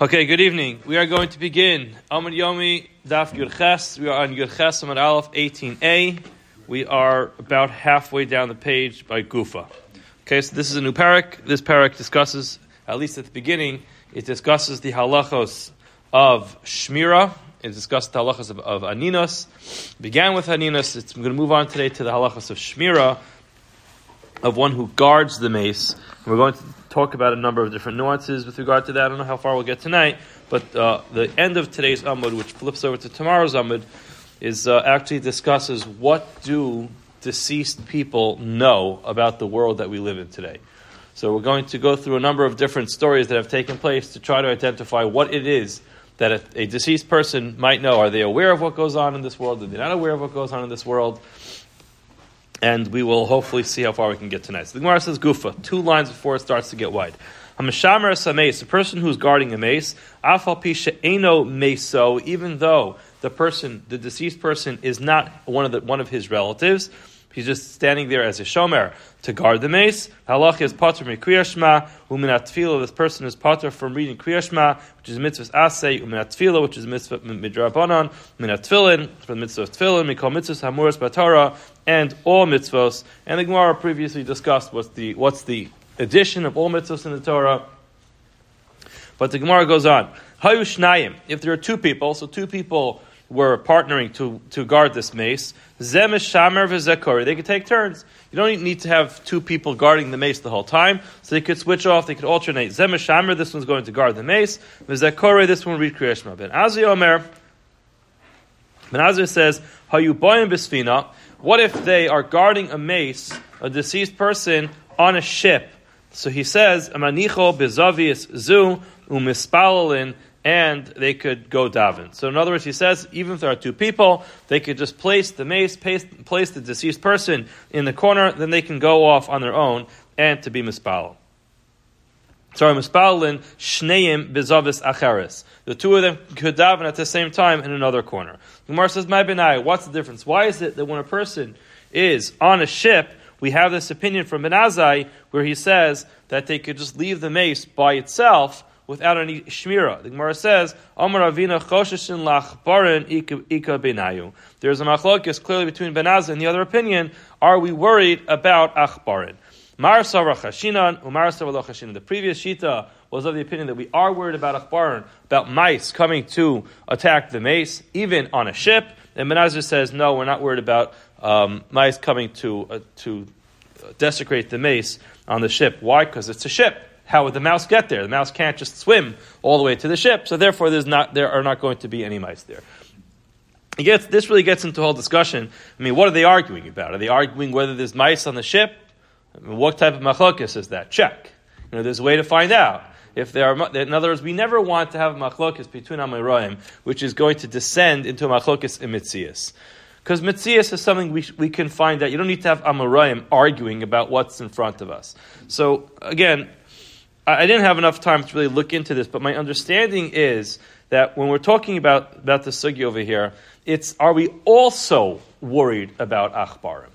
Okay, good evening. We are going to begin Amud Yomi Daf Yud Ches. We are on Yud Ches Amud Aleph 18a. We are about halfway down the page by Gufa. Okay, so this is a new parak. This parak discusses, at least at the beginning, it discusses the halachos of Shmira. It discusses the halachos of, of Aninos. began with Aninos. It's, I'm going to move on today to the halachos of Shmira, of one who guards the mace. we're going to talk about a number of different nuances with regard to that. I don't know how far we'll get tonight, but uh, the end of today's Amud, which flips over to tomorrow's Amud, is uh, actually discusses what do deceased people know about the world that we live in today. So we're going to go through a number of different stories that have taken place to try to identify what it is that a, a deceased person might know. Are they aware of what goes on in this world? Are they not aware of what goes on in this world? And we will hopefully see how far we can get tonight. So the Gemara says Gufa, two lines before it starts to get wide. Hamashamer Sameis, the person who's guarding a mace, Afal Pisha Eno Meso, even though the person, the deceased person, is not one of the, one of his relatives, He's just standing there as a shomer to guard the mace. Halach is pater mikriyashma, uminat tefillah. This person is pater from reading kriyashma, which is mitzvah asay, uminat which is mitzvah midrabanan, uminat tefillin, from mitzvah tefillin, mikol mitzvah hamuras batara, and all mitzvos. And the Gemara previously discussed what's the what's the addition of all mitzvos in the Torah. But the Gemara goes on. Hayu shnayim. If there are two people, so two people were partnering to, to guard this mace. Zem shamer. They could take turns. You don't need to have two people guarding the mace the whole time. So they could switch off. They could alternate. Zem shamer. This one's going to guard the mace. V'zekori. This one read kriyashma. Ben Azai Omer. Ben Azai says, Hayu boyim bisfina. What if they are guarding a mace, a deceased person, on a ship? So he says, Amanicho bezavius zu umispalin and they could go daven. So in other words, he says, even if there are two people, they could just place the mace, place, place the deceased person in the corner, then they can go off on their own and to be mispal. Sorry, mispalin shneim bezavis acheres. The two of them could daven at the same time in another corner. Gemara says, "My benai, what's the difference? Why is it that when a person is on a ship, we have this opinion from Benazai where he says that they could just leave the mace by itself?" without any shmira. The Gemara says, Amar Avina Choshishin Lachbarin Ika Benayu. There's a machlokis clearly between Ben Azai and the other opinion. Are we worried about Achbarin? Mar Sarah Chashinan, The previous Shita was of the opinion that we are worried about Achbarin, about mice coming to attack the mace, even on a ship. And Ben Azai says, no, we're not worried about um, mice coming to, uh, to desecrate the mace on the ship. Why? Because it's a ship how would the mouse get there? The mouse can't just swim all the way to the ship, so therefore there's not, there are not going to be any mice there. Gets, this really gets into a whole discussion. I mean, what are they arguing about? Are they arguing whether there's mice on the ship? I mean, what type of machlokas is that? Check. You know, there's a way to find out. If there are, in other words, we never want to have a between Amoraim, which is going to descend into a machlokas in Mitzias. Because Mitzias is something we, we can find out. You don't need to have Amoraim arguing about what's in front of us. So, again, I didn't have enough time to really look into this, but my understanding is that when we're talking about, about the sugya over here, it's are we also worried about achbarim?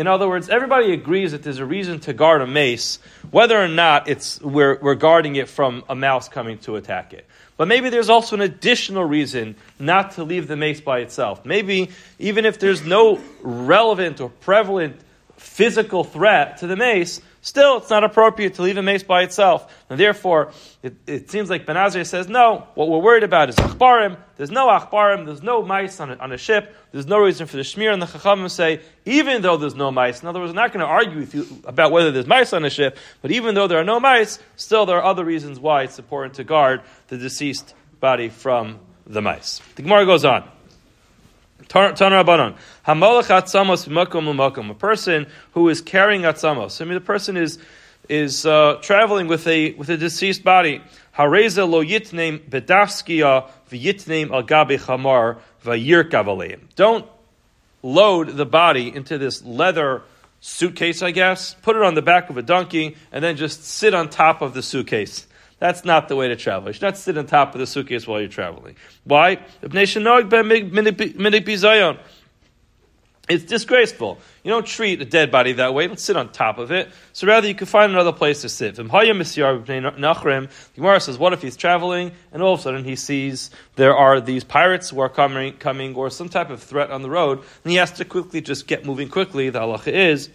In other words, everybody agrees that there's a reason to guard a mace, whether or not it's we're, we're guarding it from a mouse coming to attack it. But maybe there's also an additional reason not to leave the mace by itself. Maybe even if there's no relevant or prevalent physical threat to the mace, Still, it's not appropriate to leave a mace by itself. And therefore, it, it seems like Ben Azai says, no, what we're worried about is achbarim. There's no achbarim, there's no mice on a, on a ship, there's no reason for the shmir. And the chachamim to say, even though there's no mice, in other words, we're not going to argue with you about whether there's mice on a ship, but even though there are no mice, still there are other reasons why it's important to guard the deceased body from the mice. The Gemara goes on. Tana Hamalach atzamos makom A person who is carrying atzamos. I mean, the person is is uh, traveling with a with a deceased body. Hareza lo yitneim bedafskia v'yitneim al gabe chamar v'yir Don't load the body into this leather suitcase, I guess. Put it on the back of a donkey, and then just sit on top of the suitcase. That's not the way to travel. You should not sit on top of the suitcase while you're traveling. Why? It's disgraceful. You don't treat a dead body that way. Don't sit on top of it. So rather, you can find another place to sit. The Gemara says, what if he's traveling and all of a sudden he sees there are these pirates who are coming, coming or some type of threat on the road, and he has to quickly just get moving quickly. The halacha is,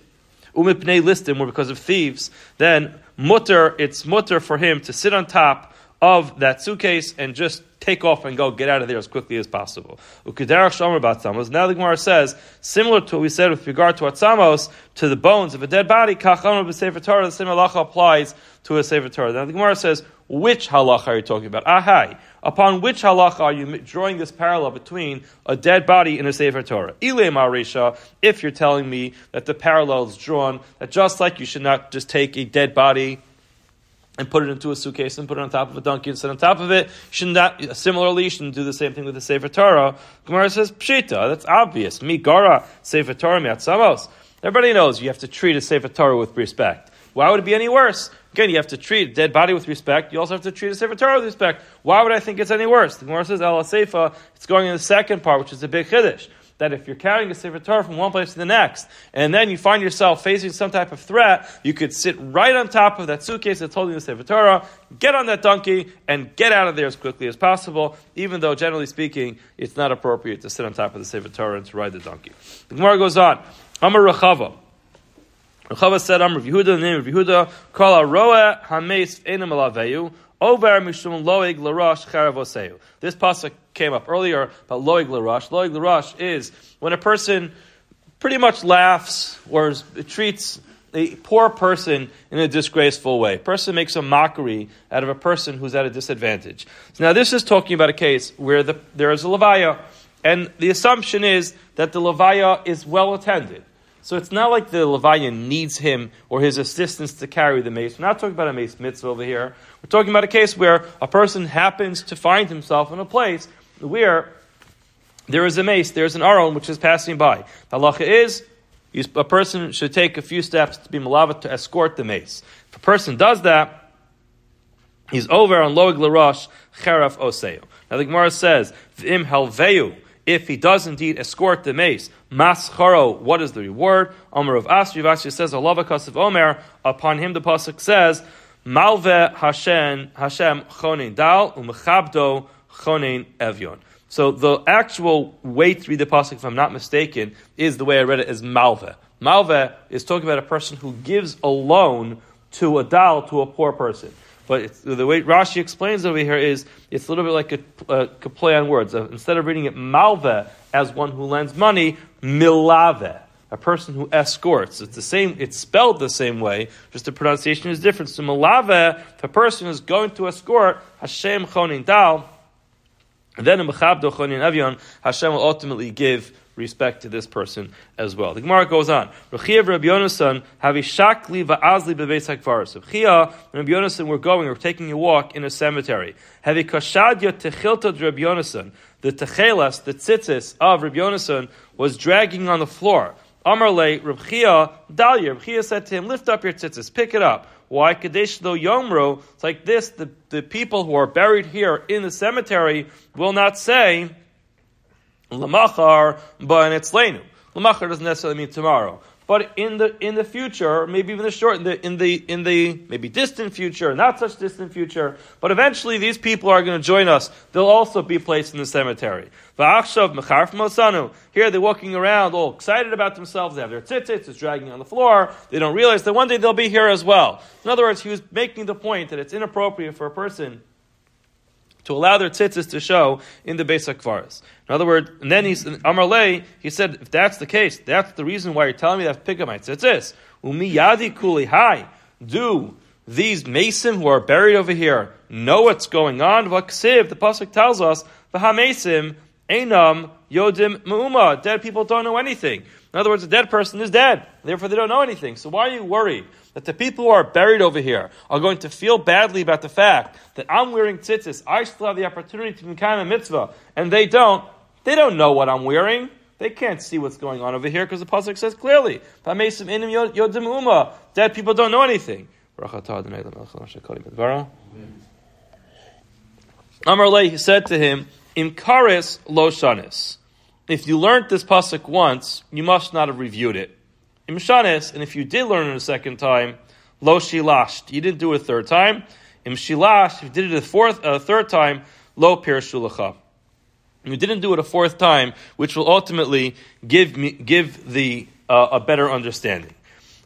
umipnei listim, or because of thieves, then mutter, it's mutter for him to sit on top of that suitcase and just take off and go, get out of there as quickly as possible. Now the Gemara says, similar to what we said with regard to atzamos, to the bones of a dead body, the same halacha applies to a sefer Torah. Now the Gemara says, which halacha are you talking about? Ahai. Upon which halacha are you drawing this parallel between a dead body and a sefer Torah? Ile marisha, if you're telling me that the parallel is drawn, that just like you should not just take a dead body and put it into a suitcase and put it on top of a donkey and sit on top of it. Shouldn't similarly, you shouldn't do the same thing with the Sefer Torah. Gemara says, Pshita, that's obvious. Mi gara Sefer Torah miatzamos. Everybody knows you have to treat a Sefer Torah with respect. Why would it be any worse? Again, you have to treat a dead body with respect. You also have to treat a Sefer Torah with respect. Why would I think it's any worse? The Gemara says, El Seifa, it's going in the second part, which is a big chiddush that if you're carrying a Sefer Torah from one place to the next, and then you find yourself facing some type of threat, you could sit right on top of that suitcase that's holding the Sefer Torah, get on that donkey, and get out of there as quickly as possible, even though, generally speaking, it's not appropriate to sit on top of the Sefer Torah and to ride the donkey. The Gemara goes on. Amar Rachava. Rachava said, Amar Yehuda, the name of Yehuda, Kala Roa Hames Enam Alaveyu, Over Mishum Loig Larash Charavoseu. This pasuk came up earlier about loig l'rush. Loig l'rush is when a person pretty much laughs or treats a poor person in a disgraceful way. A person makes a mockery out of a person who's at a disadvantage. So now this is talking about a case where the, there is a levaya, and the assumption is that the levaya is well attended. So it's not like the levaya needs him or his assistance to carry the mace. We're not talking about a mace mitzvah over here. We're talking about a case where a person happens to find himself in a place where there is a mace, there's an aron which is passing by. The halacha is a person should take a few steps to be malavat to escort the mace. If a person does that, he's over on loig larosh cheraf oseo. Now the Gemara says, v'im helveu, if he does indeed escort the mace, mascharo, what is the reward? Omer of Asri, Asri says, Alavakas of Omer, upon him the Pasuk says, Malve Hashem, Hashem chonin dal, umechabdo chonein evyon. So the actual way to read the pasuk, if I'm not mistaken, is the way I read it as malve. Malve is talking about a person who gives a loan to a dal to a poor person. But the way Rashi explains over here is it's a little bit like a, a, a play on words. Uh, instead of reading it malve as one who lends money, milave, a person who escorts. It's the same. It's spelled the same way, just the pronunciation is different. So milave, the person is going to escort Hashem chonin dal and then in Mechabdo Chonin Avion, Hashem will ultimately give respect to this person as well. The Gemara goes on. Rechia Rabbi Yonasan have shakli va'azli bebeis hakvaros. Rechia and Rabbi Yonasan were going, or taking a walk in a cemetery. Have kashadya techilta Rabbi Yonasan. The techelas, the tzitzis of Rabbi Yonasan was dragging on the floor. Amarle Rabchia Dalia. Rabchia said to him, "Lift up your tzitzis, pick it up." Why Kadesh lo Yomro? It's like this: the, the people who are buried here in the cemetery will not say Lamachar Ba'anetzlenu. Lamachar doesn't necessarily mean tomorrow. But in the in the future, maybe even the short in the in the in the maybe distant future, not such distant future, but eventually these people are going to join us. They'll also be placed in the cemetery. Here they're walking around all excited about themselves. They have their tzitzits, it's dragging on the floor. They don't realize that one day they'll be here as well. In other words, he was making the point that it's inappropriate for a person to allow their tzitzis to show in the basic kvaras. In other words, and then he's Amar he said, if that's the case, that's the reason why you're telling me that I pick up my tzitzis. Umi yadi kuli hai. Do these mason who are buried over here know what's going on? Vaksiv, the pasuk tells us, the hamesim enam yodim mu'uma. Dead people don't know anything. In other words, a dead person is dead. Therefore, they don't know anything. So why are you worried? That the people who are buried over here are going to feel badly about the fact that I'm wearing tzitzis, I still have the opportunity to become a mitzvah, and they don't, they don't know what I'm wearing. They can't see what's going on over here because the pasuk says clearly, dead people don't know anything. Amar he said to him, Imkaris lo shanis. if you learned this pasuk once, you must not have reviewed it. Imshanes, and if you did learn it a second time, lo shilasht. You didn't do it a third time. Im shilash, if you did it a fourth, a third time, lo pirshulacha. You didn't do it a fourth time, which will ultimately give me, give the uh, a better understanding.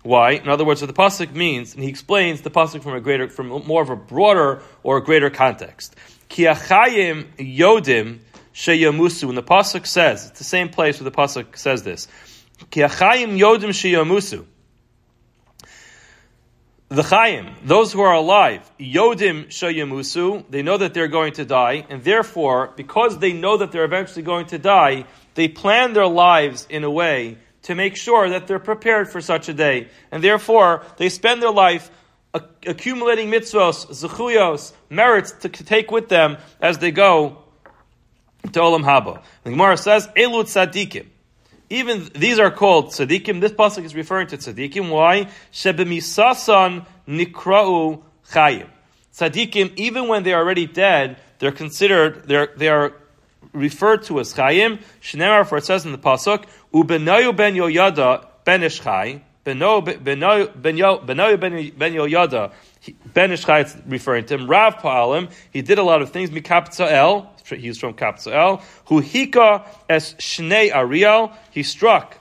Why? In other words, what the pasuk means, and he explains the pasuk from a greater, from more of a broader or a greater context. Kiachayim yodim sheyamusu. When the pasuk says, it's the same place where the pasuk says this. Kiachayim yodim sheyamusu. The Chaim, those who are alive, Yodim Shayamusu, they know that they're going to die, and therefore, because they know that they're eventually going to die, they plan their lives in a way to make sure that they're prepared for such a day. And therefore, they spend their life accumulating mitzvos, zechuyos, merits to take with them as they go to Olam Haba. The Gemara says, Elut Tzadikim. Even these are called tzaddikim. This pasuk is referring to tzaddikim. Why? Shebemisasan nikra'u chayim. Tzaddikim, even when they are already dead, they're considered, they're, they are referred to as chayim. Shnemar, for it says in the pasuk, ubenayu ben yoyada ben ishchai. Benoyu ben yoyada ben ishchai, it's referring to him. Rav Pa'alim, he did a lot of things. Mikapta'el, he's from Kapsael. Who hika es shnei Ariel, he struck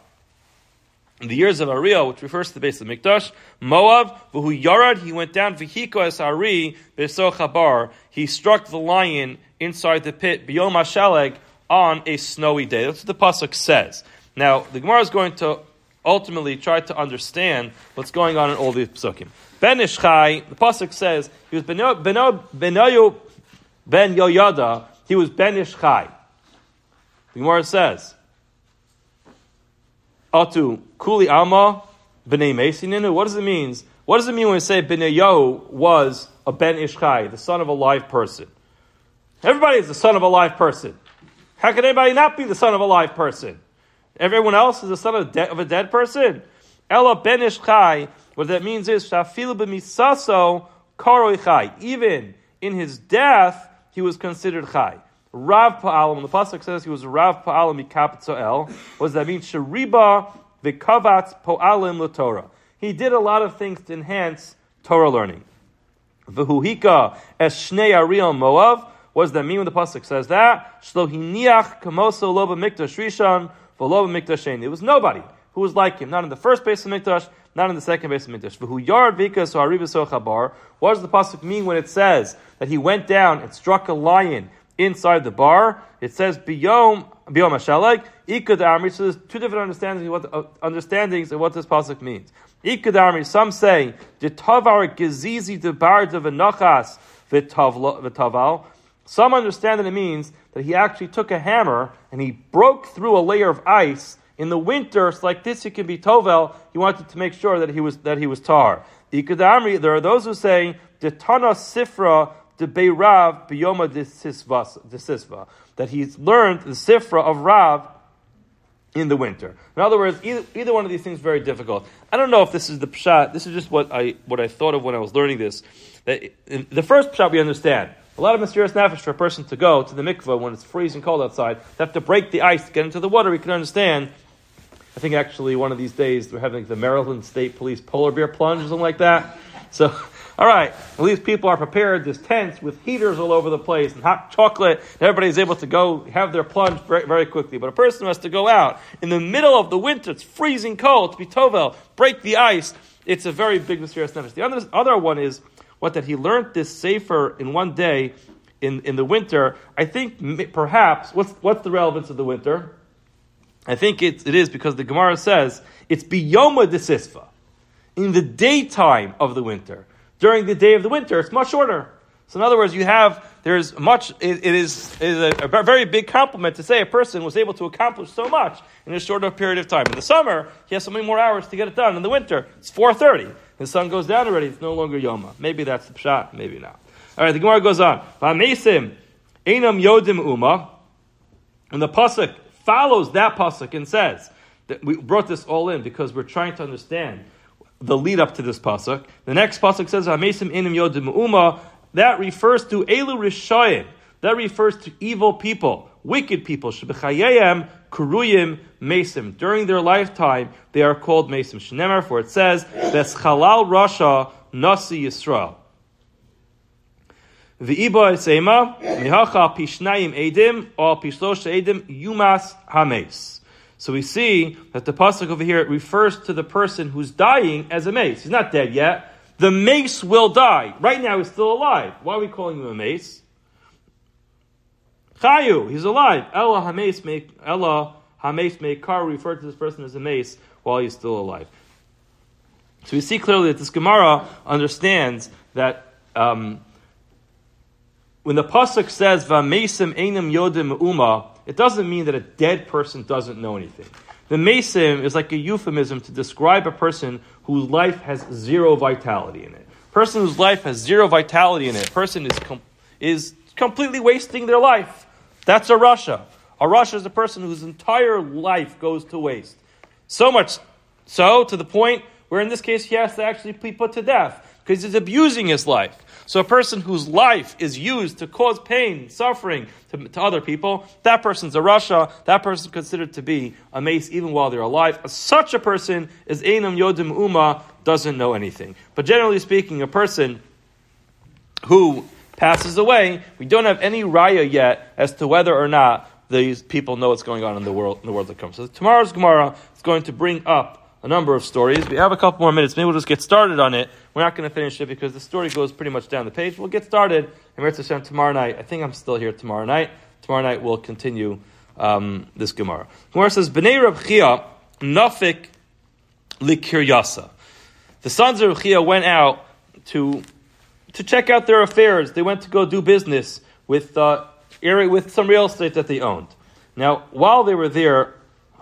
in the years of Ariel, which refers to the base of Mikdash, Moab, who Yarad, he went down, Vihiko es Ari, Beso Chabar, he struck the lion inside the pit, Biyom Hashaleg, on a snowy day. That's what the Pasuk says. Now, the Gemara is going to ultimately try to understand what's going on in all these Psukim. Ben Ishchai, the Pasuk says, he was Benoyo Ben Yoyada, he was Ben Ishchai. The Gemara says, Atu Kuli Alma B'nei Mesininu. What does it mean? What does it mean when we say B'nei Yahu was a Ben Ishchai, the son of a live person? Everybody is the son of a live person. How can anybody not be the son of a live person? Everyone else is the son of, de- of a dead person. Ella Ben Ishchai. What that means is Shafilu B'misaso Karoi Chai. Even in his death, he was considered chai. Rav Pa'alim, the Pasuk says he was Rav Pa'alim Mikapitzoel. What does that mean? Shariba Vikavatz Po'alim Torah. He did a lot of things to enhance Torah learning. V'huhika es shnei ariel Moav. What does that mean when the Pasuk says that? Shlohiniach kamoso loba mikdash rishon v'loba mikdash It was nobody who was like him, not in the first base of mikdash, not in the second base of mikdash. V'hu yard vika so. What does the Pasuk mean when it says that he went down and struck a lion inside the bar. It says biyom biyom hashaleg ikud army. So there's two different understandings of what uh, understandings of what this pasuk means. Ikud army. Some say the tavar gezizi bar de v'nochas v'taval. Some understand that it means that he actually took a hammer and he broke through a layer of ice. In the winter, like this, he can be tovel. He wanted to make sure that he was that he was tar. There are those who say the tana sifra the Beirav biyoma desisva, that he's learned the sifra of Rav in the winter. In other words, either, either one of these things is very difficult. I don't know if this is the pshat. This is just what I what I thought of when I was learning this. That the first pshat we understand. A lot of mesirus nefesh for a person to go to the mikveh when it's freezing cold outside. They have to break the ice to get into the water. We can understand. I think actually one of these days we're having the Maryland State Police polar bear plunge or something like that. So all right, at least people are prepared. There's tents with heaters all over the place and hot chocolate. And everybody's able to go have their plunge very, very quickly. But a person has to go out in the middle of the winter, it's freezing cold, to be tovel, break the ice, it's a very big mesirus nefesh. The other, other one is what that he learned this safer in one day in, in the winter. I think perhaps, what's, what's the relevance of the winter? I think it, it is because the Gemara says it's biyoma desisva, in the daytime of the winter during the day of the winter, it's much shorter. So in other words, you have there's much. it, it is, it is a, a, very big compliment to say a person was able to accomplish so much in a shorter period of time. In the summer, he has so many more hours to get it done. In the winter, it's four thirty. The sun goes down already. It's no longer yoma. Maybe that's the pshat. Maybe not. All right. The Gemara goes on. V'amesim enam yodim uma, and the pasuk follows that pasuk and says that we brought this all in because we're trying to understand the lead up to this pasuk. The next pasuk says, "Hamesim inim yodim uma." That refers to elu rishayim. That refers to evil people. wicked people. Shebechayayim kuruyim mesim. During their lifetime, they are called mesim. Shnemer, for it says, Beschalal Rasha Nasi Yisrael. V'iba esema mihacha pishnayim edim or pishlosh edim yumas hames. So we see that the pasuk over here refers to the person who's dying as a mace. He's not dead yet. The mace will die. Right now, he's still alive. Why are we calling him a mace? Chayu, he's alive. Ella hames make Ella hames car refer to this person as a mace while he's still alive. So we see clearly that this Gemara understands that um, when the pasuk says "Vamesim einam yodim uma," it doesn't mean that a dead person doesn't know anything. The mesim is like a euphemism to describe a person whose life has zero vitality in it. Person whose life has zero vitality in it. Person is com- is completely wasting their life. That's a rasha. A rasha is a person whose entire life goes to waste. So much so to the point where, in this case, he has to actually be put to death because he's abusing his life. So a person whose life is used to cause pain, suffering to, to other people, that person's a rasha. That person is considered to be a mace even while they're alive. Such a person is Einam Yodim Uma, doesn't know anything. But generally speaking, a person who passes away, we don't have any raya yet as to whether or not these people know what's going on in the world in the world that comes. So tomorrow's Gemara is going to bring up a number of stories. We have a couple more minutes. Maybe we'll just get started on it. We're not going to finish it because the story goes pretty much down the page. We'll get started in Mirz Hashem tomorrow night. I think I'm still here tomorrow night. Tomorrow night we'll continue um, this Gemara. Gemara says, B'nai Reb Chia, nafik likiryasa. The sons of Reb Chia went out to, to check out their affairs. They went to go do business with, uh, area, with some real estate that they owned. Now, while they were there,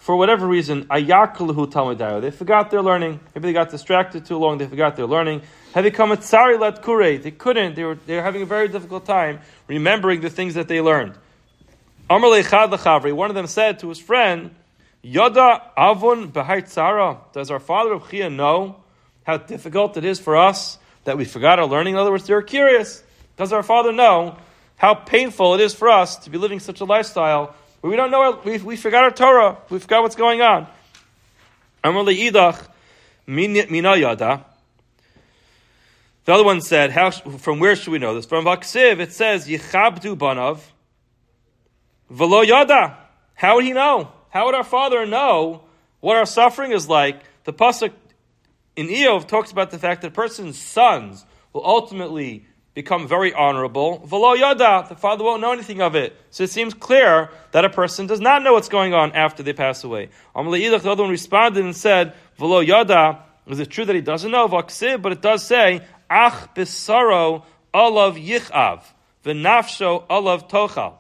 for whatever reason, ayakluhu talmidayo. They forgot their learning. Maybe they got distracted too long. They forgot their learning. Have become a tsari let kure. They couldn't. They were, they were having a very difficult time remembering the things that they learned. Amr lechavri. One of them said to his friend, Yoda avon tzara. Does our father of Chia know how difficult it is for us that we forgot our learning? In other words, they're curious. Does our father know how painful it is for us to be living such a lifestyle we don't know, our, we, we forgot our Torah. We forgot what's going on. The other one said, how, from where should we know this? From Vaksiv, it says, Yichabdu banav, velo yada. How would he know? How would our father know what our suffering is like? The Pasuk in Iyov talks about the fact that a person's sons will ultimately become very honorable. Velo yada, the father won't know anything of it. So it seems clear that a person does not know what's going on after they pass away. The other one responded and said, Velo yada, is it true that he doesn't know? Vaksib, but it does say, Ach bisaro olav yichav, v'nafsho olav tochal,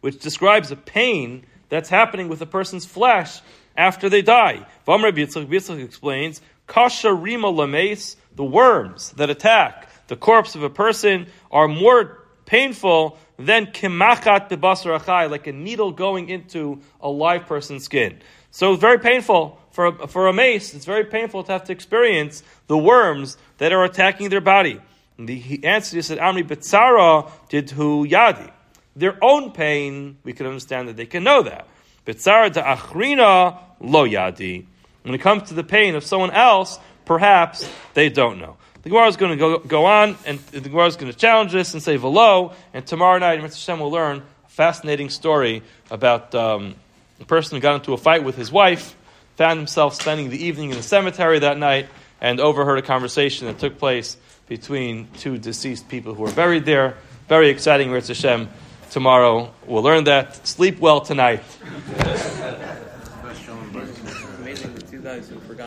which describes a pain that's happening with a person's flesh after they die. Vamre Yitzchak explains, Kasha rima lames, the worms that attack the corpse of a person are more painful than kimachat bebasar achai, like a needle going into a live person's skin. So it's very painful for a, for a mace. It's very painful to have to experience the worms that are attacking their body. And the he answered, he said, Amri betzara did hu yadi. Their own pain, we can understand that they can know that. Betzara de achrina lo yadi. When it comes to the pain of someone else, perhaps they don't know. The Gemara is going to go, go on, and the Gemara is going to challenge this and say velo. And tomorrow night, Mr. Shem will learn a fascinating story about um, a person who got into a fight with his wife, found himself spending the evening in the cemetery that night, and overheard a conversation that took place between two deceased people who were buried there. Very exciting, Mr. Hashem. Tomorrow we'll learn that. Sleep well tonight. Amazing, the two guys who forgot.